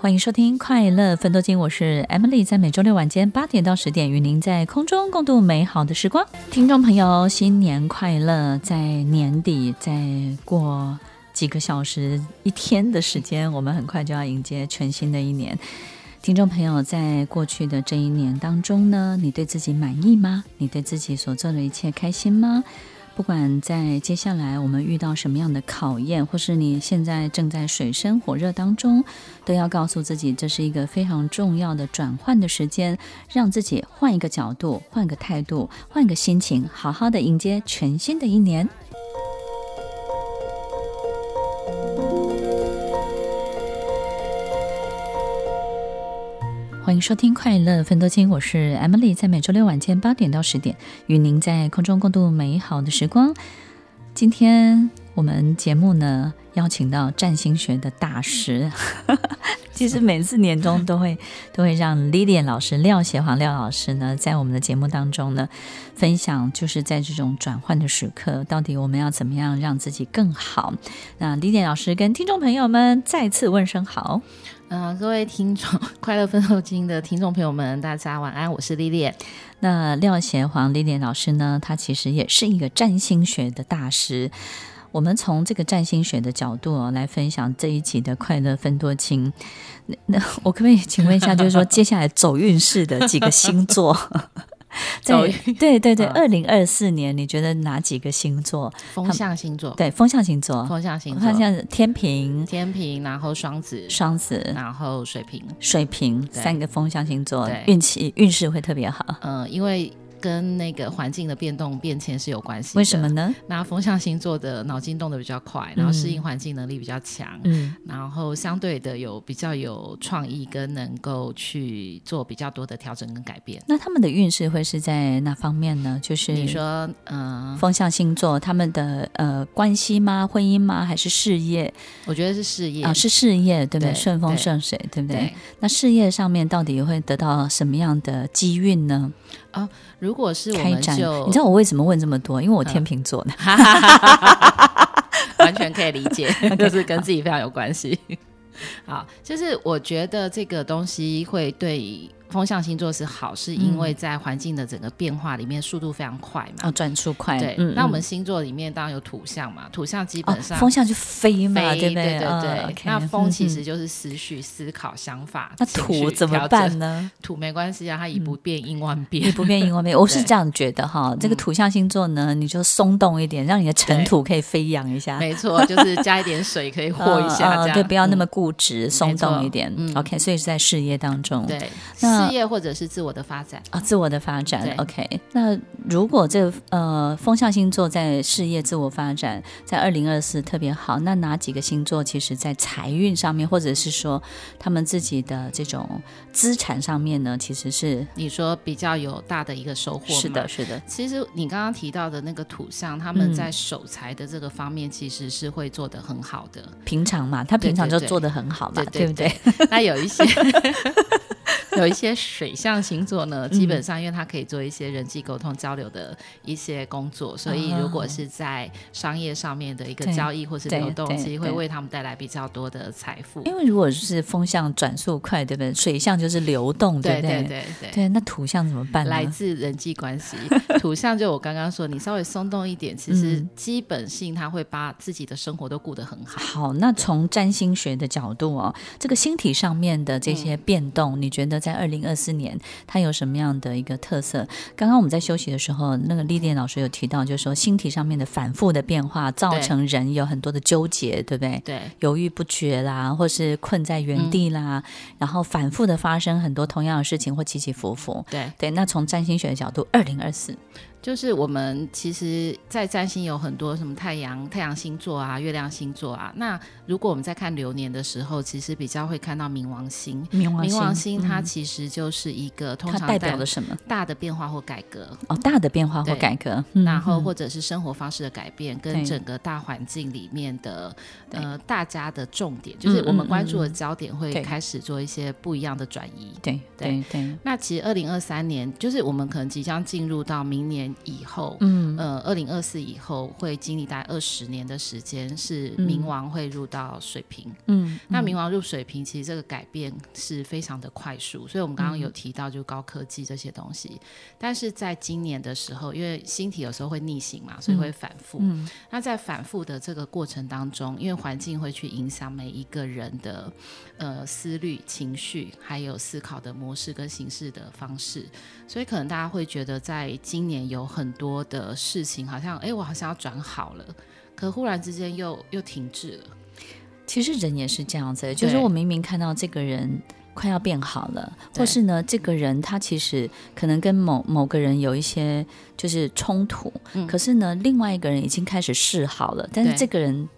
欢迎收听《快乐奋斗金》，我是 Emily，在每周六晚间八点到十点，与您在空中共度美好的时光。听众朋友，新年快乐！在年底，再过几个小时、一天的时间，我们很快就要迎接全新的一年。听众朋友，在过去的这一年当中呢，你对自己满意吗？你对自己所做的一切开心吗？不管在接下来我们遇到什么样的考验，或是你现在正在水深火热当中，都要告诉自己，这是一个非常重要的转换的时间，让自己换一个角度，换个态度，换个心情，好好的迎接全新的一年。欢迎收听《快乐分多金》，我是 Emily，在每周六晚间八点到十点，与您在空中共度美好的时光。今天我们节目呢，邀请到占星学的大师，其实每次年终都会 都会让 Lilian 老师廖协煌廖老师呢，在我们的节目当中呢，分享就是在这种转换的时刻，到底我们要怎么样让自己更好？那 Lilian 老师跟听众朋友们再次问声好。嗯、呃，各位听众，快乐分多金的听众朋友们，大家晚安，我是莉莉。那廖协煌莉莉老师呢，他其实也是一个占星学的大师。我们从这个占星学的角度、哦、来分享这一期的快乐分多清。那那我可不可以请问一下，就是说接下来走运势的几个星座？对对对对，二零二四年你觉得哪几个星座？风象星座，对，风象星座，风象星座，像天平，天平，然后双子，双子，然后水瓶，水瓶，三个风象星座，运气运势会特别好。嗯，因为。跟那个环境的变动变迁是有关系。为什么呢？那风象星座的脑筋动得比较快，然后适应环境能力比较强，嗯，然后相对的有比较有创意，跟能够去做比较多的调整跟改变。那他们的运势会是在哪方面呢？就是你说，嗯，风象星座他们的呃关系吗？婚姻吗？还是事业？我觉得是事业啊，是事业，对不对？顺风顺水，对不对？对。那事业上面到底会得到什么样的机运呢？啊，如果是我们就，你知道我为什么问这么多？因为我天秤座的，完全可以理解，就是跟自己非常有关系。好，就是我觉得这个东西会对。风象星座是好，是因为在环境的整个变化里面，速度非常快嘛。哦，转速快。对，那我们星座里面当然有土象嘛，土象基本上、哦、风象就飞嘛，飞，对不对？对那风其实就是思绪、思考、想法。那土怎么办呢？土没关系啊，它以不变应万变。以、嗯、不变应万变，我是这样觉得哈。这个土象星座呢，你就松动一点，让你的尘土可以飞扬一下。没错，就是加一点水可以 和一下，对，不要那么固执，松动一点。嗯，OK，所以是在事业当中，对，事业或者是。自我的发展啊、哦，自我的发展，OK。那如果这、呃风象星座在事业自我发展，在二零二四特别好，那哪几个星座其实在财运上面，或者是说他们自己的这种资产上面呢，其实是你说比较有大的一个收获？是的，是的。其实你刚刚提到的那个土象，他们在守财的这个方面，其实是会做得很好的。平常嘛，他平常就做得很好嘛，对不对？那有一些。有一些水象星座呢，基本上因为它可以做一些人际沟通交流的一些工作，嗯，所以如果是在商业上面的一个交易或是流动，其实会为他们带来比较多的财富。因为如果是风向转速快，对不对？水象就是流动，对不对？对对对，对，对。那土象怎么办呢？来自人际关系。土象就我刚刚说，你稍微松动一点，其实基本性他会把自己的生活都顾得很好。好，那从占星学的角度哦，这个星体上面的这些变动，嗯、你觉得在？在二零二四年，它有什么样的一个特色？刚刚我们在休息的时候，那个丽丽老师有提到，就是说星体上面的反复的变化，造成人有很多的纠结，对不对？对，犹豫不决啦，或是困在原地啦，嗯、然后反复的发生很多同样的事情或起起伏伏。对对，那从占星学的角度，二零二四，就是我们其实，在占星有很多什么太阳、太阳星座啊、月亮星座啊。那如果我们在看流年的时候，其实比较会看到冥王星。冥王星，冥王星它其实就是一个、嗯、通常代表的什么？大的变化或改革。哦，大的变化或改革。然后或者是生活方式的改变，跟整个大环境里面的呃大家的重点，就是我们关注的焦点会开始做一些不一样的转移。对对对。那其实二零二三年，就是我们可能即将进入到明年。以后，嗯，呃，二零二四以后会经历大概二十年的时间，是冥王会入到水瓶，嗯，那冥王入水瓶，其实这个改变是非常的快速，所以我们刚刚有提到就高科技这些东西，嗯、但是在今年的时候，因为星体有时候会逆行嘛，所以会反复，嗯，那在反复的这个过程当中，因为环境会去影响每一个人的呃思虑、情绪，还有思考的模式跟形式的方式，所以可能大家会觉得在今年有。有很多的事情，好像哎，我好像要转好了，可忽然之间又又停滞了。其实人也是这样子，就是我明明看到这个人快要变好了，或是呢，这个人他其实可能跟某某个人有一些就是冲突，嗯，可是呢，另外一个人已经开始示好了，但是这个人。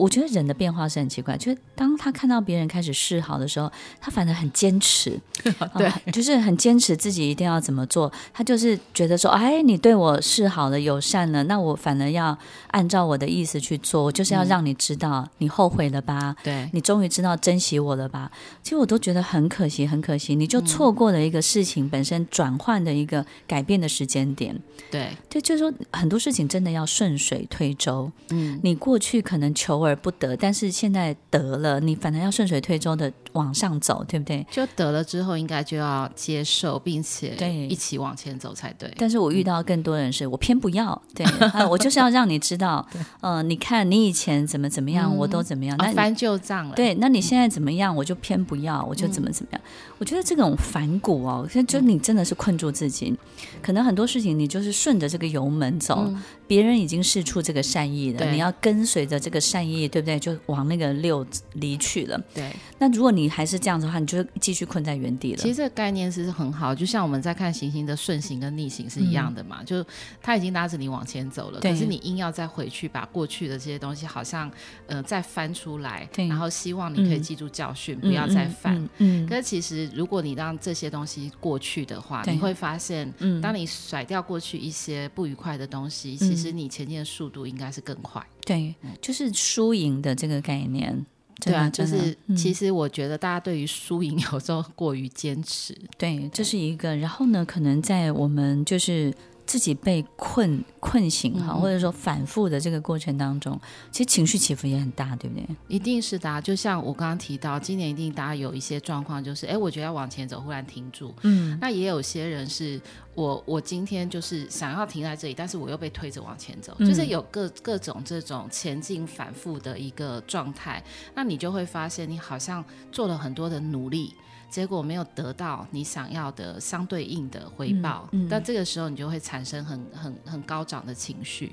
我觉得人的变化是很奇怪，就是当他看到别人开始示好的时候，他反而很坚持，对、啊，就是很坚持自己一定要怎么做。他就是觉得说，哎，你对我示好了、友善了，那我反而要按照我的意思去做，我就是要让你知道你后悔了吧？对、嗯，你终于知道珍惜我了吧？其实我都觉得很可惜，很可惜，你就错过了一个事情本身转换的一个改变的时间点。对，对，就是说很多事情真的要顺水推舟。嗯，你过去可能求而而不得，但是现在得了，你反而要顺水推舟的往上走，对不对？就得了之后，应该就要接受，并且对一起往前走才对。但是我遇到更多人是我偏不要，对，我就是要让你知道，嗯、呃，你看你以前怎么怎么样，嗯、我都怎么样，那、哦、翻旧账了。对，那你现在怎么样，我就偏不要，我就怎么怎么样。嗯、我觉得这种反骨哦，就你真的是困住自己，可能很多事情你就是顺着这个油门走。嗯别人已经试出这个善意了，你要跟随着这个善意，对不对？就往那个六离去了。对。那如果你还是这样子的话，你就继续困在原地了。其实这个概念是很好，就像我们在看行星的顺行跟逆行是一样的嘛。嗯、就他已经拉着你往前走了，可是你硬要再回去，把过去的这些东西好像呃再翻出来，然后希望你可以记住教训，嗯、不要再犯。嗯。可是其实如果你让这些东西过去的话，你会发现，嗯，当你甩掉过去一些不愉快的东西，嗯、其实。其实你前进的速度应该是更快，对，就是输赢的这个概念，对啊，就是其实我觉得大家对于输赢 有时候过于坚持，对，这是一个。然后呢，可能在我们就是。自己被困困醒哈，或者说反复的这个过程当中，其实情绪起伏也很大，对不对？一定是的，就像我刚刚提到，今年一定大家有一些状况，就是哎，我觉得要往前走，忽然停住。嗯，那也有些人是我，我今天就是想要停在这里，但是我又被推着往前走，嗯、就是有各各种这种前进反复的一个状态。那你就会发现，你好像做了很多的努力。结果没有得到你想要的相对应的回报，嗯嗯、但这个时候你就会产生很很很高涨的情绪。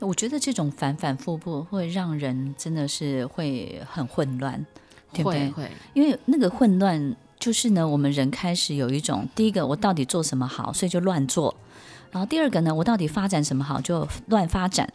我觉得这种反反复复会让人真的是会很混乱，对不对？会，因为那个混乱就是呢，我们人开始有一种，第一个我到底做什么好，所以就乱做；然后第二个呢，我到底发展什么好，就乱发展。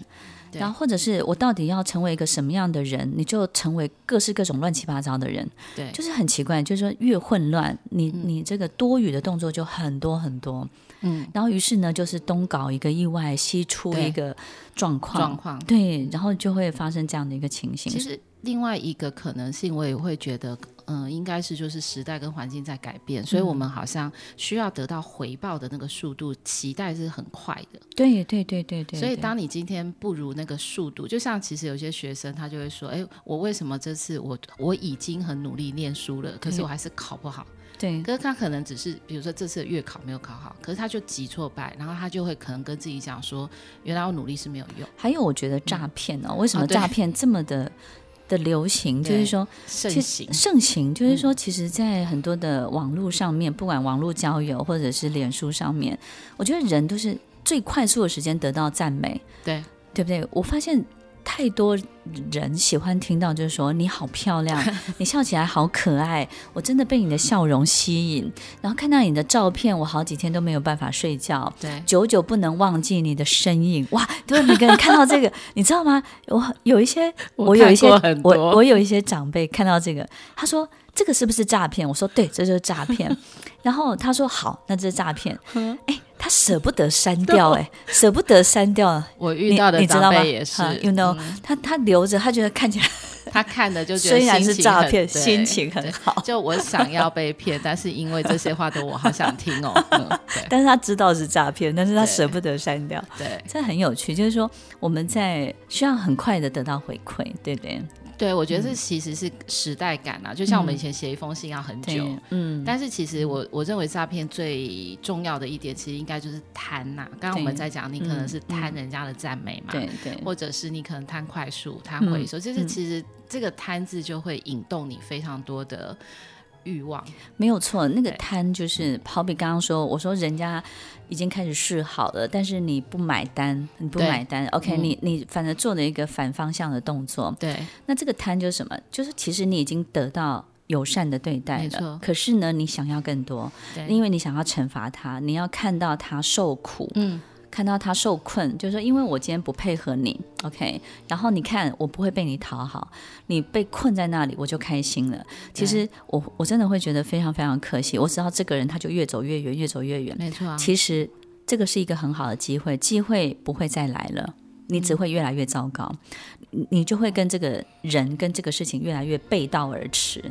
然后，或者是我到底要成为一个什么样的人，你就成为各式各种乱七八糟的人。对，就是很奇怪，就是说越混乱，你你这个多余的动作就很多很多。嗯，然后于是呢，就是东搞一个意外，西出一个状况，状况。对，然后就会发生这样的一个情形。其实另外一个可能性，我也会觉得。嗯，应该是就是时代跟环境在改变，所以我们好像需要得到回报的那个速度，期待是很快的。对对对对对。所以当你今天不如那个速度，就像其实有些学生他就会说：“哎，我为什么这次我我已经很努力念书了，可是我还是考不好？”对。可是他可能只是比如说这次月考没有考好，可是他就急挫败，然后他就会可能跟自己讲说：“原来我努力是没有用。”还有，我觉得诈骗哦，嗯、为什么诈骗这么的？的流行就是说盛行，盛行就是说，其实，在很多的网络上面，不管网络交友或者是脸书上面，我觉得人都是最快速的时间得到赞美，对，对不对？我发现太多人喜欢听到，就是说你好漂亮，你笑起来好可爱，我真的被你的笑容吸引。然后看到你的照片，我好几天都没有办法睡觉，对，久久不能忘记你的身影。哇，对，每个人看到这个，你知道吗？我有一些，我有一些，我我有一些长辈看到这个，他说这个是不是诈骗？我说对，这就是诈骗。然后他说好，那这是诈骗。哎。他舍不得删掉，哎，舍不得删掉。我遇到的长辈也是，，you know，？他他留着，他觉得看起来，他看的就觉得虽然是诈骗，心情很好。就我想要被骗，但是因为这些话都我好想听哦。但是他知道是诈骗，但是他舍不得删掉。对，这很有趣，就是说我们在需要很快的得到回馈，对不对？对，我觉得这其实是时代感啊，嗯、就像我们以前写一封信要很久，嗯，但是其实我我认为诈骗最重要的一点，其实应该就是贪呐、啊。刚刚我们在讲，你可能是贪人家的赞美嘛，对对，或者是你可能贪快速、贪回收，就是其实这个贪字就会引动你非常多的。欲望。没有错，那个贪就是好比刚刚说，我说人家已经开始示好了，但是你不买单，你不买单，OK，你你反正做了一个反方向的动作，对，那这个贪就是什么？就是其实你已经得到友善的对待了，可是呢，你想要更多，因为你想要惩罚他，你要看到他受苦，嗯。看到他受困，就是说，因为我今天不配合你，OK，然后你看我不会被你讨好，你被困在那里，我就开心了。其实我我真的会觉得非常非常可惜。我知道这个人他就越走越远，越走越远。没错啊。其实这个是一个很好的机会，机会不会再来了，你只会越来越糟糕，嗯、你就会跟这个人跟这个事情越来越背道而驰。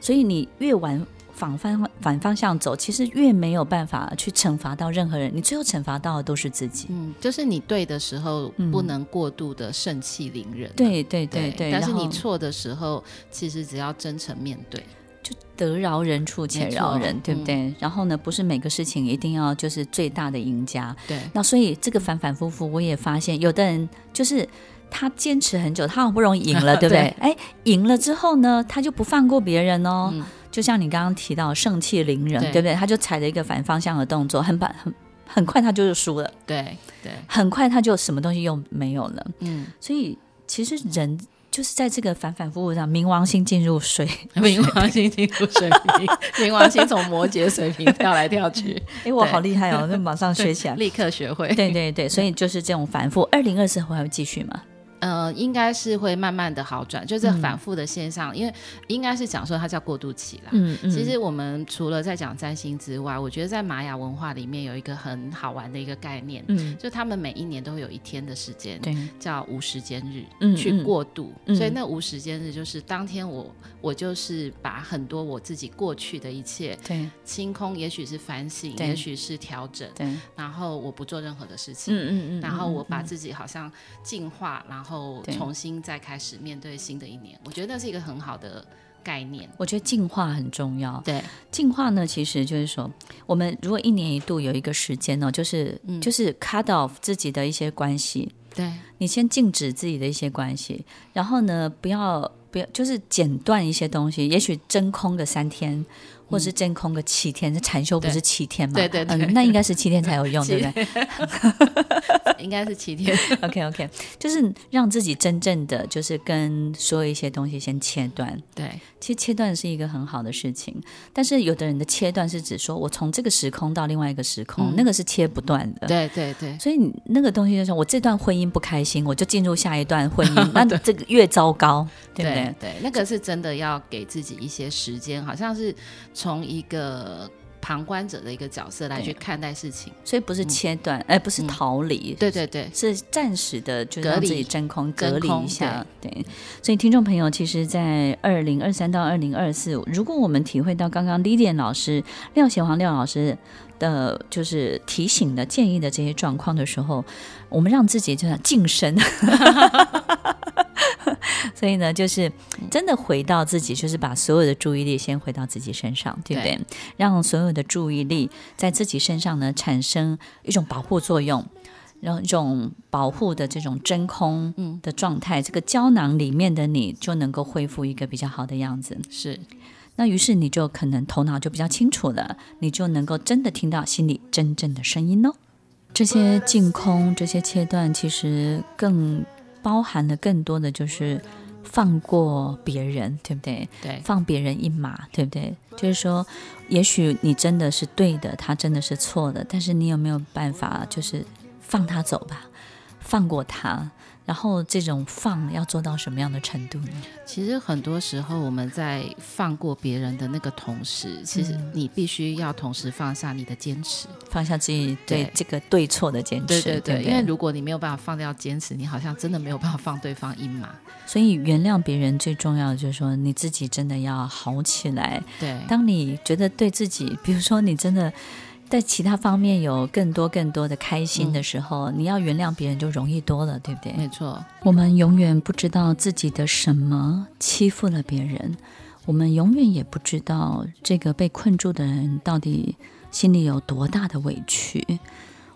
所以你越晚。反方反方向走，其实越没有办法去惩罚到任何人，你最后惩罚到的都是自己。嗯，就是你对的时候不能过度的盛气凌人，啊嗯。对对对对。但是你错的时候，其实只要真诚面对，就得饶人处且饶人，对不对？嗯、然后呢，不是每个事情一定要就是最大的赢家。对。那所以这个反反复复，我也发现有的人就是他坚持很久，他好不容易赢了，对不对？哎，赢了之后呢，他就不放过别人哦。嗯就像你刚刚提到盛气凌人，对，对不对？他就踩着一个反方向的动作，很很很快他就是输了，对对，很快他就什么东西又没有了。嗯，所以其实人就是在这个反反复复上，冥王星进入水，冥王星进入水瓶，冥王星从摩羯水瓶跳来跳去。哎，我好厉害哦！那马上学起来，立刻学会。对对对，所以就是这种反复。二零二四会还会继续吗？呃，应该是会慢慢的好转，就是反复的现象，嗯、因为应该是讲说它叫过渡期啦。嗯嗯。其实我们除了在讲占星之外，我觉得在玛雅文化里面有一个很好玩的一个概念，嗯，就他们每一年都会有一天的时间，对，叫无时间日，嗯，去过渡。嗯、所以那无时间日就是当天我我就是把很多我自己过去的一切，对，清空，也许是反省，也许是调整，对，然后我不做任何的事情，嗯嗯嗯，然后我把自己好像净化，然后。后重新再开始面对新的一年，我觉得那是一个很好的概念。我觉得进化很重要。对，进化呢，其实就是说，我们如果一年一度有一个时间呢，就是、嗯、就是 cut off 自己的一些关系。对，你先禁止自己的一些关系，然后呢，不要不要，就是剪断一些东西，也许真空个三天。或是真空个七天，这禅修不是七天吗？对对对，那应该是七天才有用，对不对？应该是七天。OK OK，就是让自己真正的就是跟所有一些东西先切断。对，其实切断是一个很好的事情，但是有的人的切断是指说我从这个时空到另外一个时空，那个是切不断的。对对对，所以你那个东西就是我这段婚姻不开心，我就进入下一段婚姻，那这个越糟糕，对不对？对，那个是真的要给自己一些时间，好像是。从一个旁观者的一个角色来去看待事情，所以不是切断，哎、嗯，不是逃离、嗯，对对对，是暂时的，就让自己真空隔离一下，对。对，所以听众朋友，其实，在二零二三到二零二四，如果我们体会到刚刚 Lilian 老师、廖贤煌廖老师的，就是提醒的建议的这些状况的时候，我们让自己就像晋升。所以呢，就是真的回到自己，就是把所有的注意力先回到自己身上，对不对？对，让所有的注意力在自己身上呢，产生一种保护作用，然后一种保护的这种真空的状态，嗯、这个胶囊里面的你就能够恢复一个比较好的样子。是，那于是你就可能头脑就比较清楚了，你就能够真的听到心里真正的声音哦。这些净空，这些切断，其实更。包含了更多的就是放过别人，对不对？对，放别人一马，对不对？就是说，也许你真的是对的，他真的是错的，但是你有没有办法，就是放他走吧，放过他？然后这种放要做到什么样的程度呢？其实很多时候我们在放过别人的那个同时，其实你必须要同时放下你的坚持，放下自己对这个对错的坚持。对对对，对，因为如果你没有办法放掉坚持，你好像真的没有办法放对方一马。所以原谅别人最重要的就是说，你自己真的要好起来。对，当你觉得对自己，比如说你真的。在其他方面有更多更多的开心的时候，嗯，你要原谅别人就容易多了，对不对？没错，我们永远不知道自己的什么欺负了别人，我们永远也不知道这个被困住的人到底心里有多大的委屈。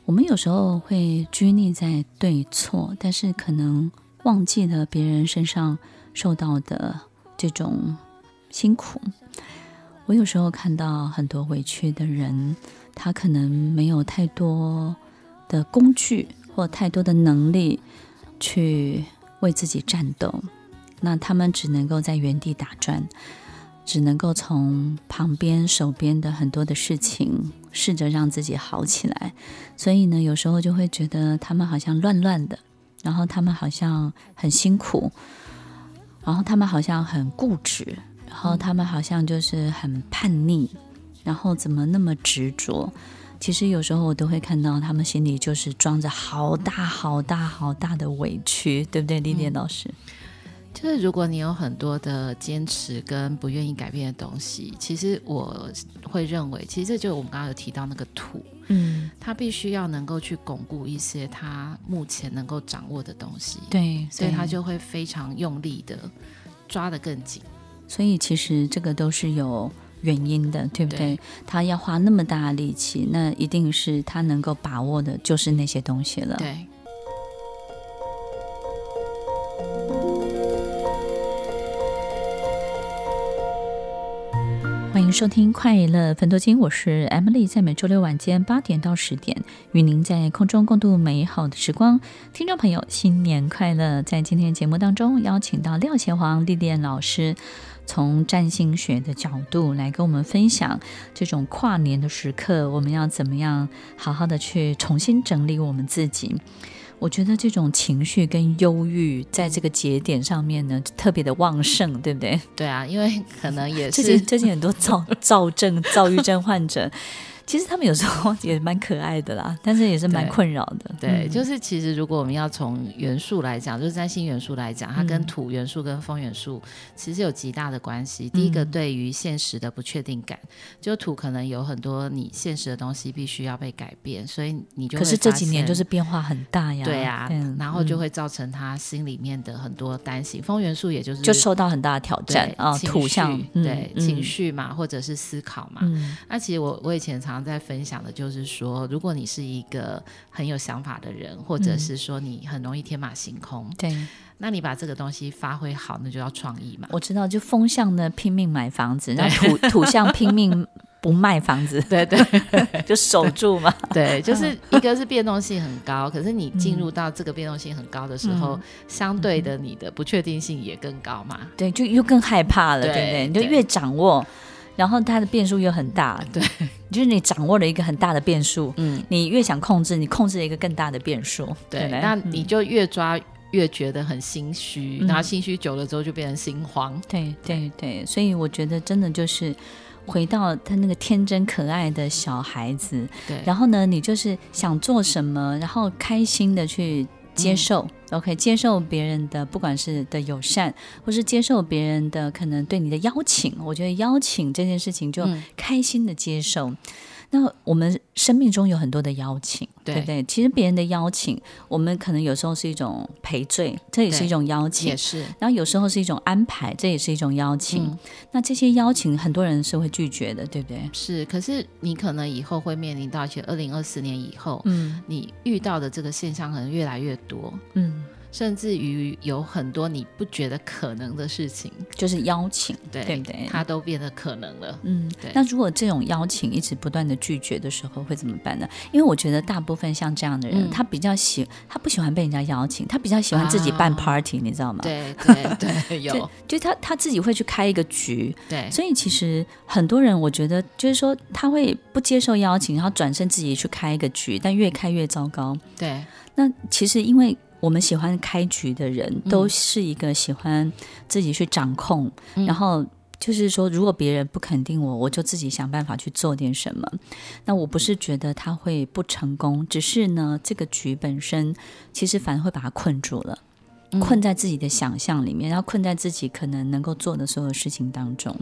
我们有时候会拘泥在对错，但是可能忘记了别人身上受到的这种辛苦。我有时候看到很多委屈的人。他可能没有太多的工具或太多的能力去为自己战斗，那他们只能够在原地打转，只能够从旁边手边的很多的事情试着让自己好起来。所以呢，有时候就会觉得他们好像乱乱的，然后他们好像很辛苦，然后他们好像很固执，然后他们好像就是很叛逆。然后怎么那么执着？其实有时候我都会看到他们心里就是装着好大好大好大的委屈，对不对，丽念老师？就是如果你有很多的坚持跟不愿意改变的东西，其实我会认为，其实这就是我们刚刚有提到那个土，嗯，他必须要能够去巩固一些他目前能够掌握的东西，对，所以他就会非常用力的抓得更紧。所以其实这个都是有。原因的，对不对？对，他要花那么大的力气，那一定是他能够把握的，就是那些东西了。对。欢迎收听《快乐分多金》，我是 Emily，在每周六晚间八点到十点，与您在空中共度美好的时光。听众朋友，新年快乐！在今天节目当中，邀请到廖贤煌历练老师。从占星学的角度来跟我们分享这种跨年的时刻，我们要怎么样好好的去重新整理我们自己？我觉得这种情绪跟忧郁在这个节点上面呢，特别的旺盛，对不对？对啊，因为可能也是 最近最近很多躁躁症、躁郁症患者。其实他们有时候也蛮可爱的啦，但是也是蛮困扰的。对，就是其实如果我们要从元素来讲，就是占星元素来讲，它跟土元素跟风元素其实有极大的关系。嗯、第一个，对于现实的不确定感，就土可能有很多你现实的东西必须要被改变，所以你就可是这几年就是变化很大呀。对呀、啊，然后就会造成他心里面的很多担心。风元素也就是就受到很大的挑战啊，土象对、嗯、情绪嘛，或者是思考嘛。嗯、那其实我我以前常常在分享的就是说，如果你是一个很有想法的人，或者是说你很容易天马行空，嗯、对，那你把这个东西发挥好，那就要创意嘛。我知道，就风向呢拼命买房子，然后土土象拼命不卖房子，对对，就守住嘛。对，就是一个是变动性很高，可是你进入到这个变动性很高的时候，嗯、相对的你的不确定性也更高嘛。对，就又更害怕了，对不对？对？你就越掌握。然后它的变数又很大，对，就是你掌握了一个很大的变数，嗯，你越想控制，你控制了一个更大的变数，对，对，那你就越抓越觉得很心虚，嗯，然后心虚久了之后就变成心慌，对对对，所以我觉得真的就是回到他那个天真可爱的小孩子，对，然后呢，你就是想做什么，然后开心的去。接受，OK，接受别人的，不管是的友善，或是接受别人的可能对你的邀请，我觉得邀请这件事情就开心的接受。嗯那我们生命中有很多的邀请，对，对不对？其实别人的邀请，我们可能有时候是一种赔罪，这也是一种邀请，也是。然后有时候是一种安排，这也是一种邀请。嗯、那这些邀请，很多人是会拒绝的，对不对？是。可是你可能以后会面临到，而且二零二四年以后，嗯，你遇到的这个现象可能越来越多，嗯。甚至于有很多你不觉得可能的事情，就是邀请，对，对不对？它都变得可能了。嗯，对。那如果这种邀请一直不断的拒绝的时候，会怎么办呢？因为我觉得大部分像这样的人，嗯、他比较喜，他不喜欢被人家邀请，他比较喜欢自己办 party，、啊、你知道吗？对 对对，有，就，就他他自己会去开一个局。对，所以其实很多人，我觉得就是说，他会不接受邀请，然后转身自己去开一个局，但越开越糟糕。对，那其实因为。我们喜欢开局的人，都是一个喜欢自己去掌控，嗯、然后就是说，如果别人不肯定我，我就自己想办法去做点什么。那我不是觉得他会不成功，只是呢，这个局本身其实反而会把他困住了，困在自己的想象里面，然后困在自己可能能够做的所有事情当中。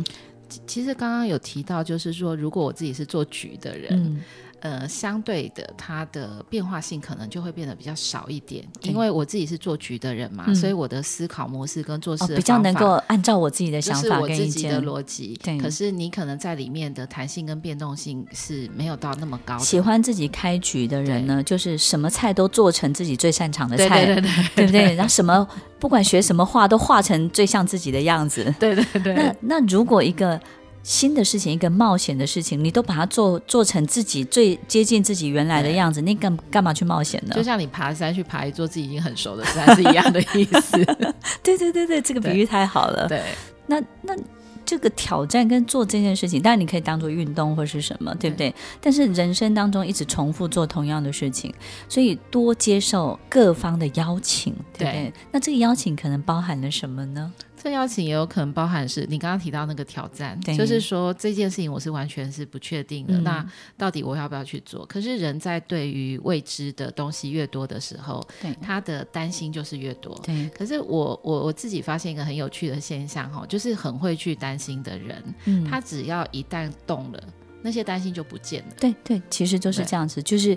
其实刚刚有提到，就是说，如果我自己是做局的人。嗯呃，相对的，它的变化性可能就会变得比较少一点，因为我自己是做局的人嘛，嗯、所以我的思考模式跟做事、哦、比较能够按照我自己的想法跟我自己的逻辑。对，可是你可能在里面的弹性跟变动性是没有到那么高的。喜欢自己开局的人呢，就是什么菜都做成自己最擅长的菜，对对对，对，对不对？然后什么不管学什么画都画成最像自己的样子，对对对。那那如果一个。新的事情，一个冒险的事情，你都把它做做成自己最接近自己原来的样子，你干干嘛去冒险呢？就像你爬山去爬一座自己已经很熟的山是一样的意思。对对对对，这个比喻太好了。对，那那这个挑战跟做这件事情，当然你可以当做运动或是什么，对不对？对。但是人生当中一直重复做同样的事情，所以多接受各方的邀请，对不对？对。那这个邀请可能包含了什么呢？这邀请也有可能包含是你刚刚提到那个挑战，就是说这件事情我是完全是不确定的，嗯，那到底我要不要去做？可是人在对于未知的东西越多的时候，他的担心就是越多。对，可是我我我自己发现一个很有趣的现象哈，就是很会去担心的人，嗯，他只要一旦动了，那些担心就不见了。对对，其实就是这样子，就是。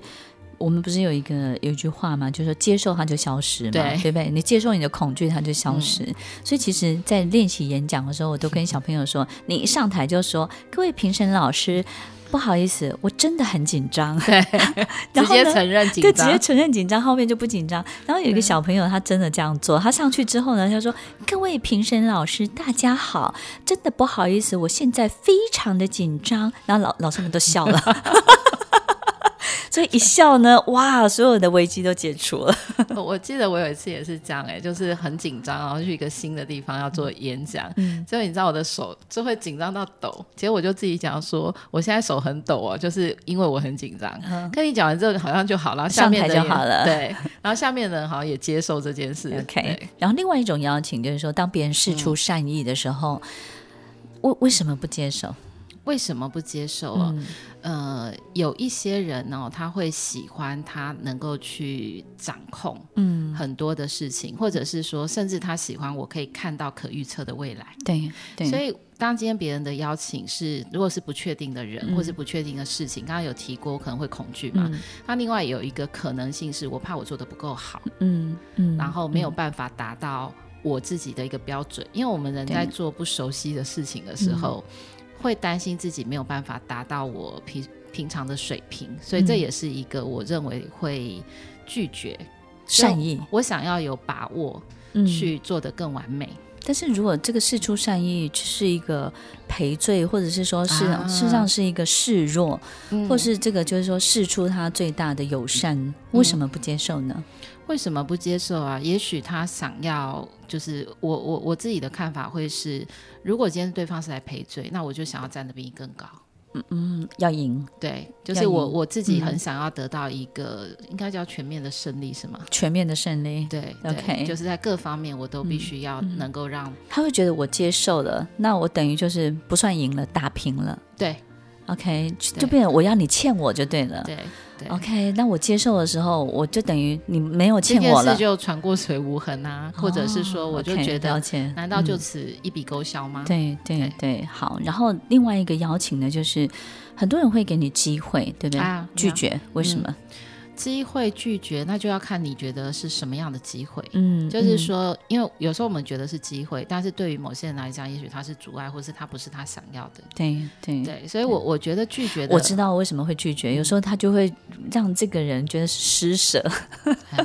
我们不是有一个有一句话吗？就是说接受它就消失嘛，对，对不对？你接受你的恐惧，它就消失。嗯、所以其实，在练习演讲的时候，我都跟小朋友说：你一上台就说，各位评审老师，不好意思，我真的很紧张。对，直接承认紧张，对，直接承认紧张，后面就不紧张。然后有一个小朋友，他真的这样做，他上去之后呢，他说：各位评审老师，大家好，真的不好意思，我现在非常的紧张。然后老老师们都笑了。所以一笑呢，哇，所有的危机都解除了。我记得我有一次也是这样，哎，就是很紧张，然后去一个新的地方要做演讲，嗯，结果你知道我的手就会紧张到抖，结果我就自己讲说，我现在手很抖哦，就是因为我很紧张。嗯，跟你讲完之后好像就好了，下面的就好了，对，然后下面的人好像也接受这件事。OK，然后另外一种邀请就是说，当别人释出善意的时候，为、嗯、为什么不接受？为什么不接受啊？嗯呃，有一些人呢、哦，他会喜欢他能够去掌控，嗯，很多的事情，嗯，或者是说，甚至他喜欢我可以看到可预测的未来。对，对。所以，当今天别人的邀请是，如果是不确定的人，嗯，或是不确定的事情，刚刚有提过，我可能会恐惧嘛。嗯，那另外有一个可能性是我怕我做的不够好，嗯嗯，然后没有办法达到我自己的一个标准，因为我们人在做不熟悉的事情的时候。会担心自己没有办法达到我平平常的水平，所以这也是一个我认为会拒绝善意。我想要有把握去做得更完美。嗯，但是如果这个事出善意是一个赔罪，或者是说是事实上是一个示弱，啊，或是这个就是说释出他最大的友善，嗯，为什么不接受呢？为什么不接受啊？也许他想要，就是我我我自己的看法会是，如果今天对方是来赔罪，那我就想要站得比你更高。嗯嗯，要赢。对，就是我我自己很想要得到一个、嗯、应该叫全面的胜利，是吗？全面的胜利。对，OK，对就是在各方面我都必须要能够让、嗯嗯、他会觉得我接受了，那我等于就是不算赢了，打平了。对，OK，就变成我要你欠我就对了。对。OK，那我接受的时候，我就等于你没有欠我了，这件事就传过水无痕啊，哦、或者是说，我就觉得，难道就此一笔勾销吗？对对对，好。然后另外一个邀请呢，就是很多人会给你机会，对不对？啊、拒绝，为什么？嗯机会拒绝，那就要看你觉得是什么样的机会。嗯，就是说，因为有时候我们觉得是机会，但是对于某些人来讲，也许他是阻碍，或是他不是他想要的。对对对，所以我我觉得拒绝的，我知道为什么会拒绝。有时候他就会让这个人觉得是施舍，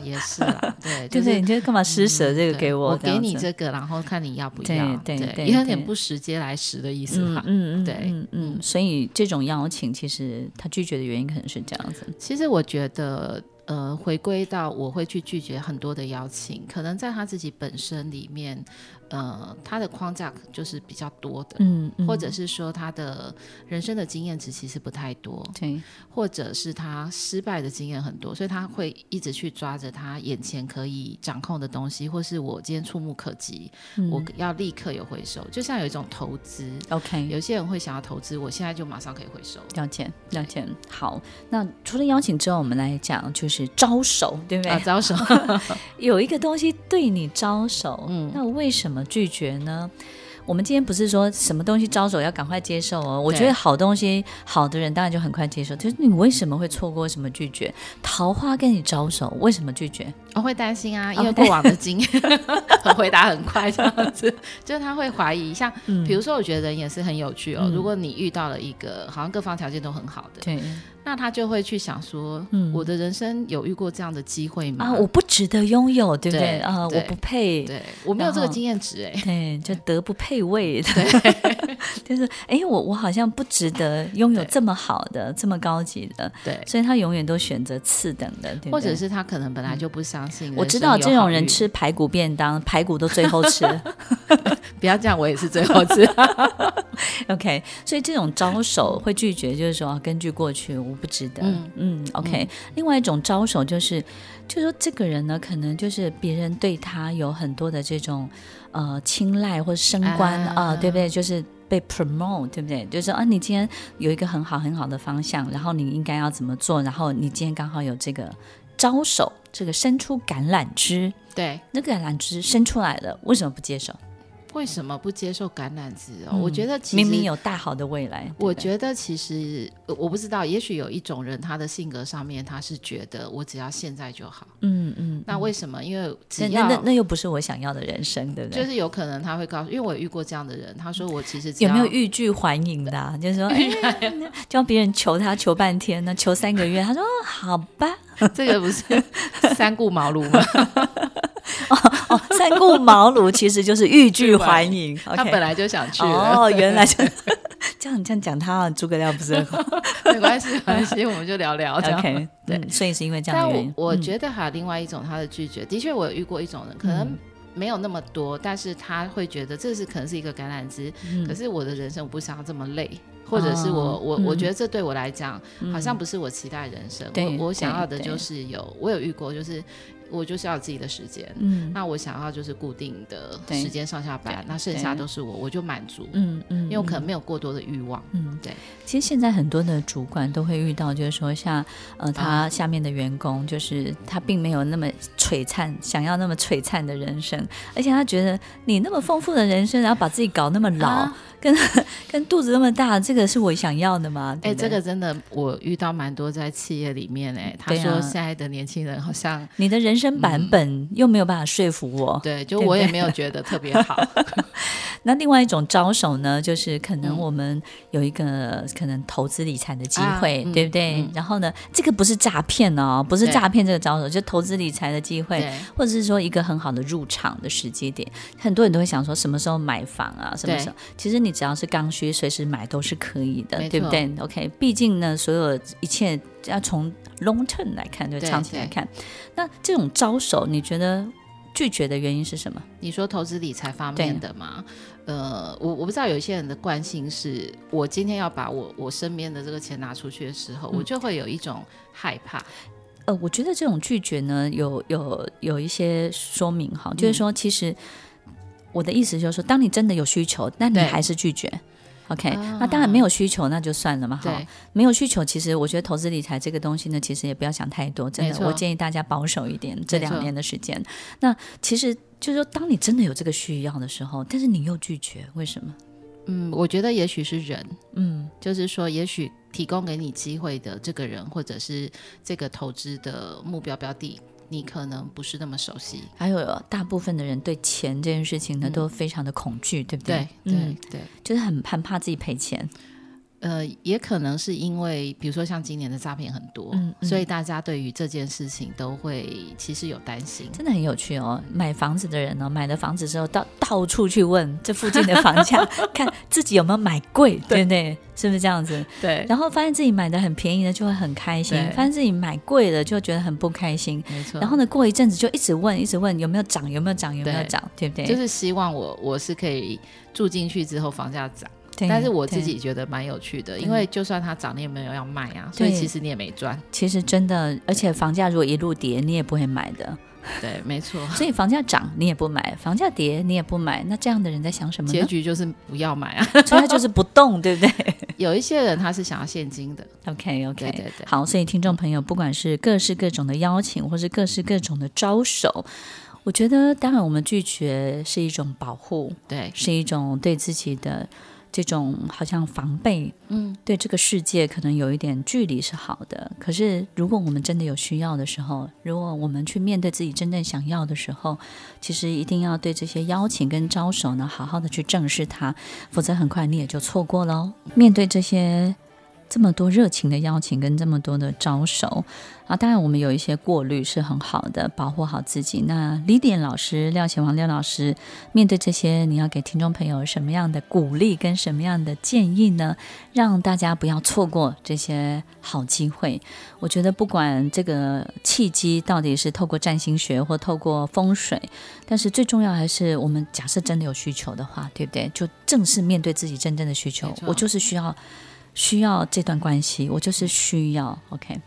也是啦。对，对对，你就干嘛施舍这个给我？我给你这个，然后看你要不要。对对，有点不食嗟来食的意思嘛。嗯嗯，对，嗯嗯。所以这种邀请，其实他拒绝的原因可能是这样子。其实我觉得。呃，回归到我会去拒绝很多的邀请，可能在他自己本身里面。呃，他的框架就是比较多的，嗯，嗯，或者是说他的人生的经验值其实不太多，对，或者是他失败的经验很多，所以他会一直去抓着他眼前可以掌控的东西，或是我今天触目可及，嗯，我要立刻有回收，就像有一种投资，OK，有些人会想要投资，我现在就马上可以回收，了解，了解。好，那除了邀请之后，我们来讲就是招手，对不对？啊，招手，有一个东西对你招手，嗯，那为什么？怎么拒绝呢？我们今天不是说什么东西招手要赶快接受哦。我觉得好东西，好的人当然就很快接受。就是你为什么会错过什么拒绝？桃花跟你招手，为什么拒绝？我会担心啊，因为过往的经验，哦、回答很快这样子，就是他会怀疑。像比如说，我觉得人也是很有趣哦。嗯、如果你遇到了一个好像各方条件都很好的，对。那他就会去想说，嗯，我的人生有遇过这样的机会吗？啊，我不值得拥有，对不对？啊，我不配，对，我没有这个经验值，哎，对，就德不配位。对，就是，哎，我我好像不值得拥有这么好的、这么高级的，对，所以他永远都选择次等的，对，或者是他可能本来就不相信。我知道这种人吃排骨便当，排骨都最后吃，不要这样，我也是最后吃。OK，所以这种招手会拒绝，就是说根据过去我。不值得，嗯嗯，OK。另外一种招手就是，就是说这个人呢，可能就是别人对他有很多的这种呃青睐或者升官啊，啊，对不对？就是被 promote，对不对？就是说啊，你今天有一个很好很好的方向，然后你应该要怎么做？然后你今天刚好有这个招手，这个伸出橄榄枝，对，那个橄榄枝伸出来了，为什么不接受？为什么不接受橄榄枝哦？嗯、我觉得其实明明有大好的未来。我觉得其实我不知道，也许有一种人，他的性格上面他是觉得我只要现在就好。嗯嗯。那为什么？因为只要那那，那又不是我想要的人生，对不对？就是有可能他会告诉，因为我遇过这样的人，他说我其实有没有欲拒还迎的、啊？就是说，哎、叫别人求他求半天呢，求三个月，他说好吧，这个不是三顾茅庐吗？三顾茅庐 其实就是欲拒还迎。他本来就想去哦，原来就 这样这样讲他诸葛亮不是很好？没关系，没关系，我们就聊聊。OK，对，所以是因为这样。但我我觉得还有另外一种他的拒绝，的确我有遇过一种人，可能没有那么多，但是他会觉得这是可能是一个橄榄枝，可是我的人生我不想要这么累，或者是我我我觉得这对我来讲好像不是我期待人生，我我想要的就是有我有遇过就是。我就是要有自己的时间，嗯，那我想要就是固定的时间上下班，那剩下都是我，我就满足，嗯嗯，因为我可能没有过多的欲望，嗯，对。其实现在很多的主管都会遇到，就是说像呃他下面的员工，就是他并没有那么璀璨，想要那么璀璨的人生，而且他觉得你那么丰富的人生，然后把自己搞那么老，跟 跟肚子那么大，这个是我想要的吗？哎，这个真的我遇到蛮多在企业里面，哎，他说现在的年轻人好像你的人生。版本又没有办法说服我，对，就我也没有觉得特别好。那另外一种招手呢，就是可能我们有一个可能投资理财的机会，对不对？然后呢，这个不是诈骗哦，不是诈骗这个招手，就投资理财的机会，或者是说一个很好的入场的时机点。很多人都会想说，什么时候买房啊？什么时候？其实你只要是刚需，随时买都是可以的，对不对？OK，毕竟呢，所有一切要从 long term 来看，就长期来看，那这种招手，你觉得拒绝的原因是什么？你说投资理财方面的吗？呃，我我不知道，有些人的惯性是，我今天要把我我身边的这个钱拿出去的时候，嗯、我就会有一种害怕。呃，我觉得这种拒绝呢，有有有一些说明哈，就是说，其实我的意思就是说，当你真的有需求，那你还是拒绝。OK，、啊、那当然没有需求，那就算了嘛。哈，没有需求，其实我觉得投资理财这个东西呢，其实也不要想太多。真的，我建议大家保守一点，这两年的时间。那其实就是说，当你真的有这个需要的时候，但是你又拒绝，为什么？嗯，我觉得也许是人，嗯，就是说，也许提供给你机会的这个人，或者是这个投资的目标标的，你可能不是那么熟悉。还有大部分的人对钱这件事情呢，嗯、都非常的恐惧，对不对？对对，就是很很怕自己赔钱。呃，也可能是因为，比如说像今年的诈骗很多，嗯嗯、所以大家对于这件事情都会其实有担心。真的很有趣哦，买房子的人呢、哦，买了房子之后到到处去问这附近的房价，看自己有没有买贵，对不对？是不是这样子？对。然后发现自己买的很便宜的就会很开心，发现自己买贵了就觉得很不开心。没错。然后呢，过一阵子就一直问，一直问有没有涨，有没有涨，有没有涨，对，对不对？就是希望我我是可以住进去之后房价涨。但是我自己觉得蛮有趣的，因为就算它涨，你也没有要卖啊，所以其实你也没赚。其实真的，而且房价如果一路跌，你也不会买的。对，没错。所以房价涨你也不买，房价跌你也不买，那这样的人在想什么呢？结局就是不要买啊，所以他就是不动，对不对？有一些人他是想要现金的。OK OK，对对对。好，所以听众朋友，不管是各式各种的邀请，或是各式各种的招手，我觉得当然我们拒绝是一种保护，对，是一种对自己的。这种好像防备，嗯，对这个世界可能有一点距离是好的。可是如果我们真的有需要的时候，如果我们去面对自己真正想要的时候，其实一定要对这些邀请跟招手呢，好好的去正视它，否则很快你也就错过了。面对这些。这么多热情的邀请跟这么多的招手啊，当然我们有一些过滤是很好的，保护好自己。那李典老师、廖贤王廖老师，面对这些，你要给听众朋友什么样的鼓励跟什么样的建议呢？让大家不要错过这些好机会。我觉得不管这个契机到底是透过占星学或透过风水，但是最重要还是我们假设真的有需求的话，对不对？就正式面对自己真正的需求，我就是需要。需要这段关系，我就是需要。OK，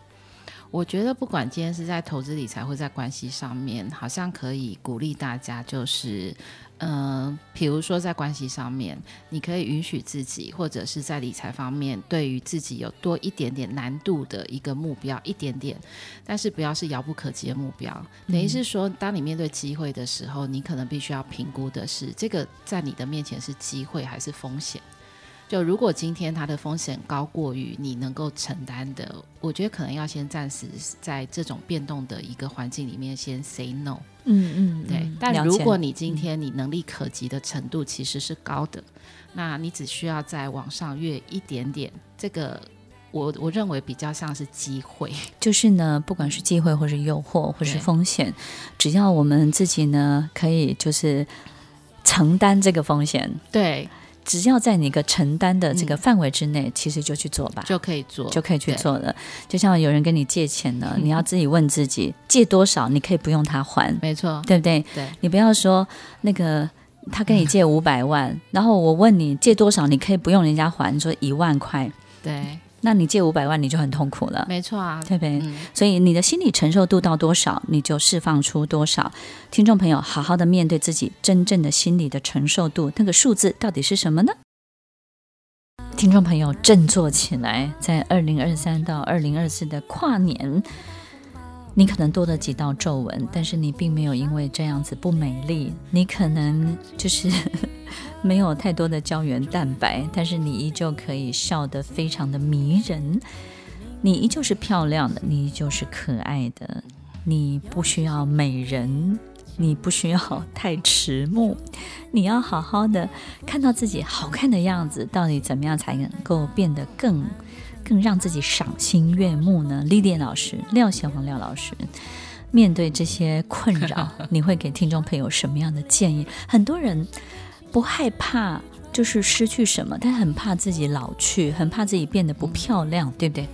我觉得不管今天是在投资理财或在关系上面，好像可以鼓励大家，就是，嗯、呃，比如说在关系上面，你可以允许自己，或者是在理财方面，对于自己有多一点点难度的一个目标，一点点，但是不要是遥不可及的目标。等于是说，当你面对机会的时候，你可能必须要评估的是，这个在你的面前是机会还是风险。就如果今天它的风险高过于你能够承担的，我觉得可能要先暂时在这种变动的一个环境里面先 say no。嗯嗯，对。嗯、但如果你今天你能力可及的程度其实是高的，嗯、那你只需要再往上越一点点，这个我我认为比较像是机会。就是呢，不管是机会或是诱惑或是风险，只要我们自己呢可以就是承担这个风险。对。只要在你一个承担的这个范围之内，嗯、其实就去做吧，就可以做，就可以去做了。就像有人跟你借钱呢，你要自己问自己，借多少你可以不用他还，没错，对不对？对，你不要说那个他跟你借五百万，嗯、然后我问你借多少，你可以不用人家还，你说一万块，对。那你借五百万，你就很痛苦了，没错啊，对不对？嗯、所以你的心理承受度到多少，你就释放出多少。听众朋友，好好的面对自己真正的心理的承受度，那个数字到底是什么呢？听众朋友，振作起来！在二零二三到二零二四的跨年，你可能多了几道皱纹，但是你并没有因为这样子不美丽。你可能就是。没有太多的胶原蛋白，但是你依旧可以笑得非常的迷人。你依旧是漂亮的，你依旧是可爱的。你不需要美人，你不需要太迟暮，你要好好的看到自己好看的样子。到底怎么样才能够变得更更让自己赏心悦目呢？丽丽老师，廖小红廖老师，面对这些困扰，你会给听众朋友什么样的建议？很多人。不害怕，就是失去什么，但很怕自己老去，很怕自己变得不漂亮，对不对？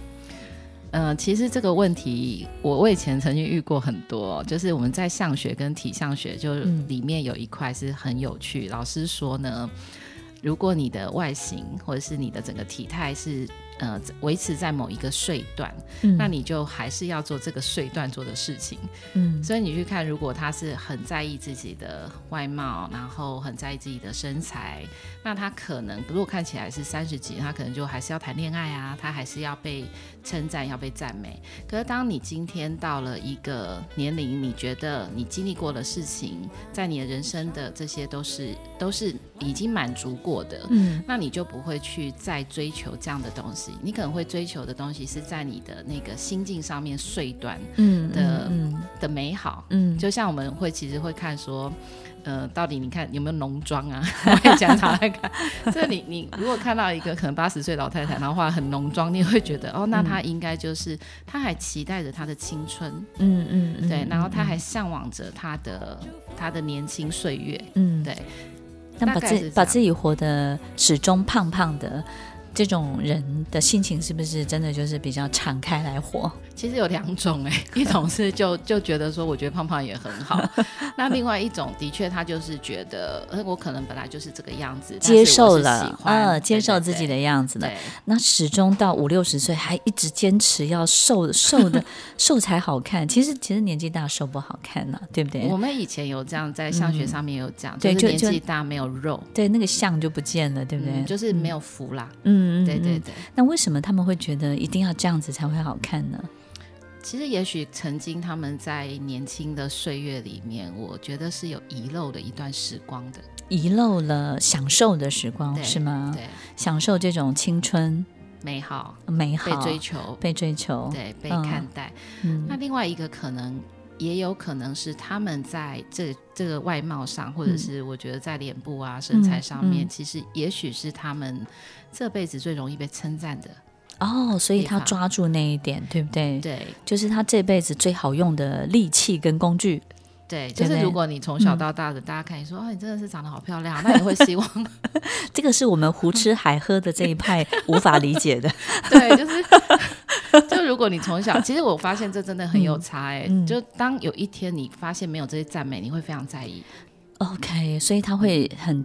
嗯、其实这个问题，我我以前曾经遇过很多，就是我们在相学跟体相学，就里面有一块是很有趣。老师说呢，如果你的外形或者是你的整个体态是。呃，维持在某一个岁段，嗯、那你就还是要做这个岁段做的事情。嗯，所以你去看，如果他是很在意自己的外貌，然后很在意自己的身材，那他可能如果看起来是三十几，他可能就还是要谈恋爱啊，他还是要被称赞，要被赞美。可是当你今天到了一个年龄，你觉得你经历过的事情，在你的人生的这些都是都是已经满足过的，嗯，那你就不会去再追求这样的东西。你可能会追求的东西是在你的那个心境上面碎断的嗯嗯嗯的美好，嗯，就像我们会其实会看说。呃，到底你看有没有浓妆啊？我也讲常来看。这你你如果看到一个可能八十岁老太太，然后画很浓妆，你会觉得哦，那她应该就是她还期待着她的青春，嗯嗯，嗯对，然后她还向往着她的她的年轻岁月，嗯，对。那把自把自己活得始终胖胖的。这种人的心情是不是真的就是比较敞开来活？其实有两种哎、欸，一种是就就觉得说，我觉得胖胖也很好。那另外一种的确他就是觉得，呃，我可能本来就是这个样子，接受了，呃，接受自己的样子了。对，那始终到五六十岁还一直坚持要瘦瘦的瘦才好看。其实其实年纪大瘦不好看呢、啊，对不对？我们以前有这样在相学上面有讲，对、嗯，就是年纪大没有肉，对，那个相就不见了，对不对？嗯、就是没有福啦，嗯。嗯，对对对。那为什么他们会觉得一定要这样子才会好看呢？其实也许曾经他们在年轻的岁月里面，我觉得是有遗漏的一段时光的，遗漏了享受的时光，是吗？对，享受这种青春美好、美好被追求、被追求，对，被看待。嗯，那另外一个可能。也有可能是他们在这这个外貌上，或者是我觉得在脸部啊、嗯、身材上面，其实也许是他们这辈子最容易被称赞的哦，所以他抓住那一点，对不对？对，就是他这辈子最好用的利器跟工具。对，就是如果你从小到大的，大家看你说，哦，你真的是长得好漂亮，那也会希望。这个是我们胡吃海喝的这一派无法理解的。对，就是。就如果你从小，其实我发现这真的很有差哎、欸嗯嗯。就当有一天你发现没有这些赞美，你会非常在意。OK，所以他会很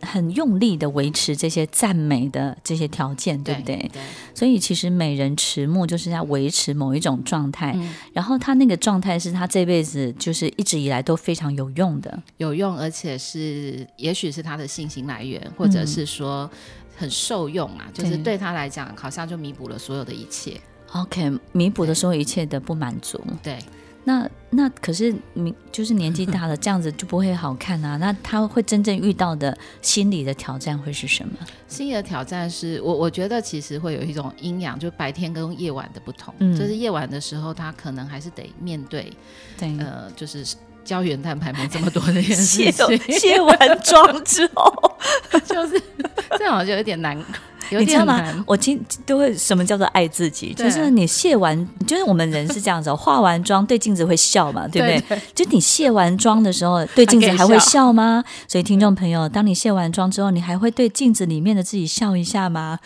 很用力的维持这些赞美的这些条件，对不对？对。所以其实美人迟暮就是要维持某一种状态、嗯，然后他那个状态是他这辈子就是一直以来都非常有用的，有用，而且是也许是他的信心来源，或者是说很受用啊，嗯、就是对他来讲，好像就弥补了所有的一切。OK，弥补的所有一切的不满足。对，那那可是你就是年纪大了，这样子就不会好看啊。那他会真正遇到的心理的挑战会是什么？心理的挑战是我我觉得其实会有一种阴阳，就白天跟夜晚的不同。嗯，就是夜晚的时候，他可能还是得面对，对，呃，就是胶原蛋白没这么多的事情。卸 卸完妆之后，就是这样，好像就有点难。你知道吗？我今都会什么叫做爱自己？就是你卸完，就是我们人是这样子，化完妆对镜子会笑嘛，对不对？就你卸完妆的时候，对镜子还会笑吗？所以听众朋友，当你卸完妆之后，你还会对镜子里面的自己笑一下吗？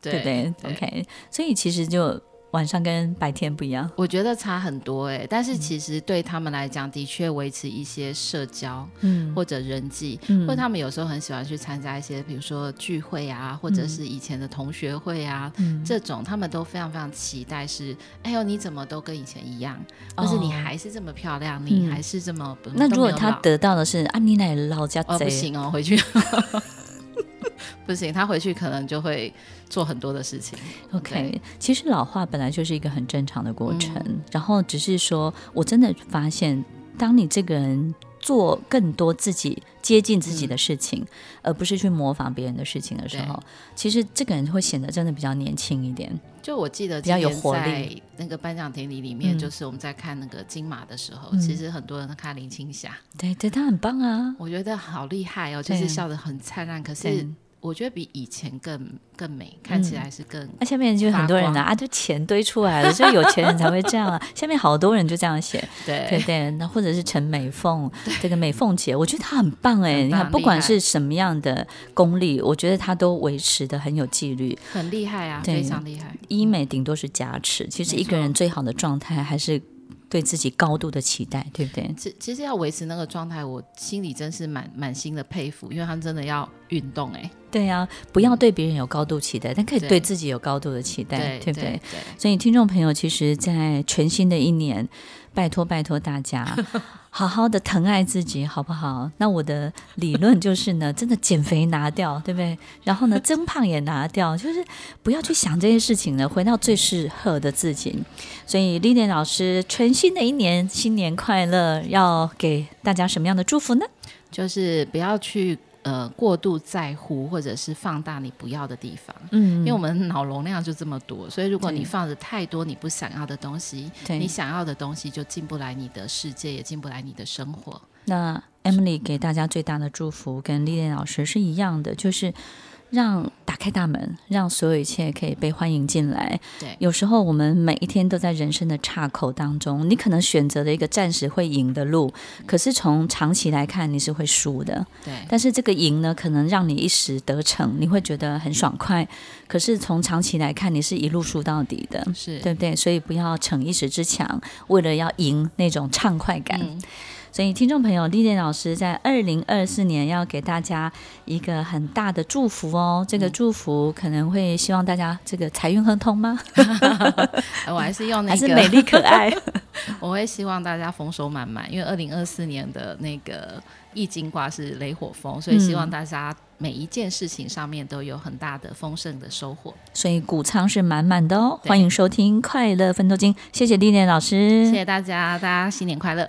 对不对，对？OK，所以其实就。晚上跟白天不一样，我觉得差很多哎、欸。但是其实对他们来讲，的确维持一些社交，嗯，或者人际，嗯，或者他们有时候很喜欢去参加一些，比如说聚会啊，或者是以前的同学会啊，嗯，这种他们都非常非常期待是，哎呦，你怎么都跟以前一样，或是你还是这么漂亮，哦、你还是这么……那如果他得到的是啊，你奶老家贼、哦、不行哦，回去。不行，他回去可能就会做很多的事情。OK，其实老化本来就是一个很正常的过程，嗯、然后只是说我真的发现，当你这个人做更多自己接近自己的事情，嗯、而不是去模仿别人的事情的时候，其实这个人会显得真的比较年轻一点。就我记得，比较有活力。那个颁奖典礼里面，就是我们在看那个金马的时候，嗯、其实很多人都看林青霞。对对，她很棒啊，我觉得好厉害哦，就是笑得很灿烂，可是。我觉得比以前更更美，看起来是更。那、下面就很多人呢啊，就钱堆出来了，所以有钱人才会这样啊。下面好多人就这样写，对对对，那或者是陈美凤，这个美凤姐，我觉得她很棒哎。你看，不管是什么样的功力，我觉得她都维持的很有纪律，很厉害啊，非常厉害。医美顶多是加持，其实一个人最好的状态还是。对自己高度的期待，对不对？其其实要维持那个状态，我心里真是满满心的佩服，因为他们真的要运动哎。对呀、啊，不要对别人有高度期待，但可以对自己有高度的期待，对，对不对？所以听众朋友，其实，在全新的一年，拜托拜托大家。好好的疼爱自己，好不好？那我的理论就是呢，真的减肥拿掉，对不对？然后呢，增胖也拿掉，就是不要去想这些事情了，回到最适合的自己。所以，Lilian 老师，全新的一年，新年快乐！要给大家什么样的祝福呢？就是不要去呃过度在乎或者是放大你不要的地方。嗯，因为我们脑容量就这么多，所以如果你放着太多你不想要的东西，你想要的东西就进不来你的世界，也进不来你的生活。那 Emily 给大家最大的祝福跟丽丽老师是一样的，就是。让打开大门，让所有一切可以被欢迎进来。对，有时候我们每一天都在人生的岔口当中，你可能选择了一个暂时会赢的路，可是从长期来看你是会输的。对，但是这个赢呢，可能让你一时得逞，你会觉得很爽快，可是从长期来看，你是一路输到底的，是对不对？所以不要逞一时之强，为了要赢那种畅快感。嗯所以，听众朋友，历练老师在二零二四年要给大家一个很大的祝福哦。这个祝福可能会希望大家这个财运亨通吗？我还是用那个，还是美丽可爱。我会希望大家丰收满满，因为二零二四年的那个易经卦是雷火风，所以希望大家每一件事情上面都有很大的丰盛的收获。所以谷仓是满满的哦。欢迎收听《快乐分多金》，谢谢历练老师，谢谢大家，大家新年快乐。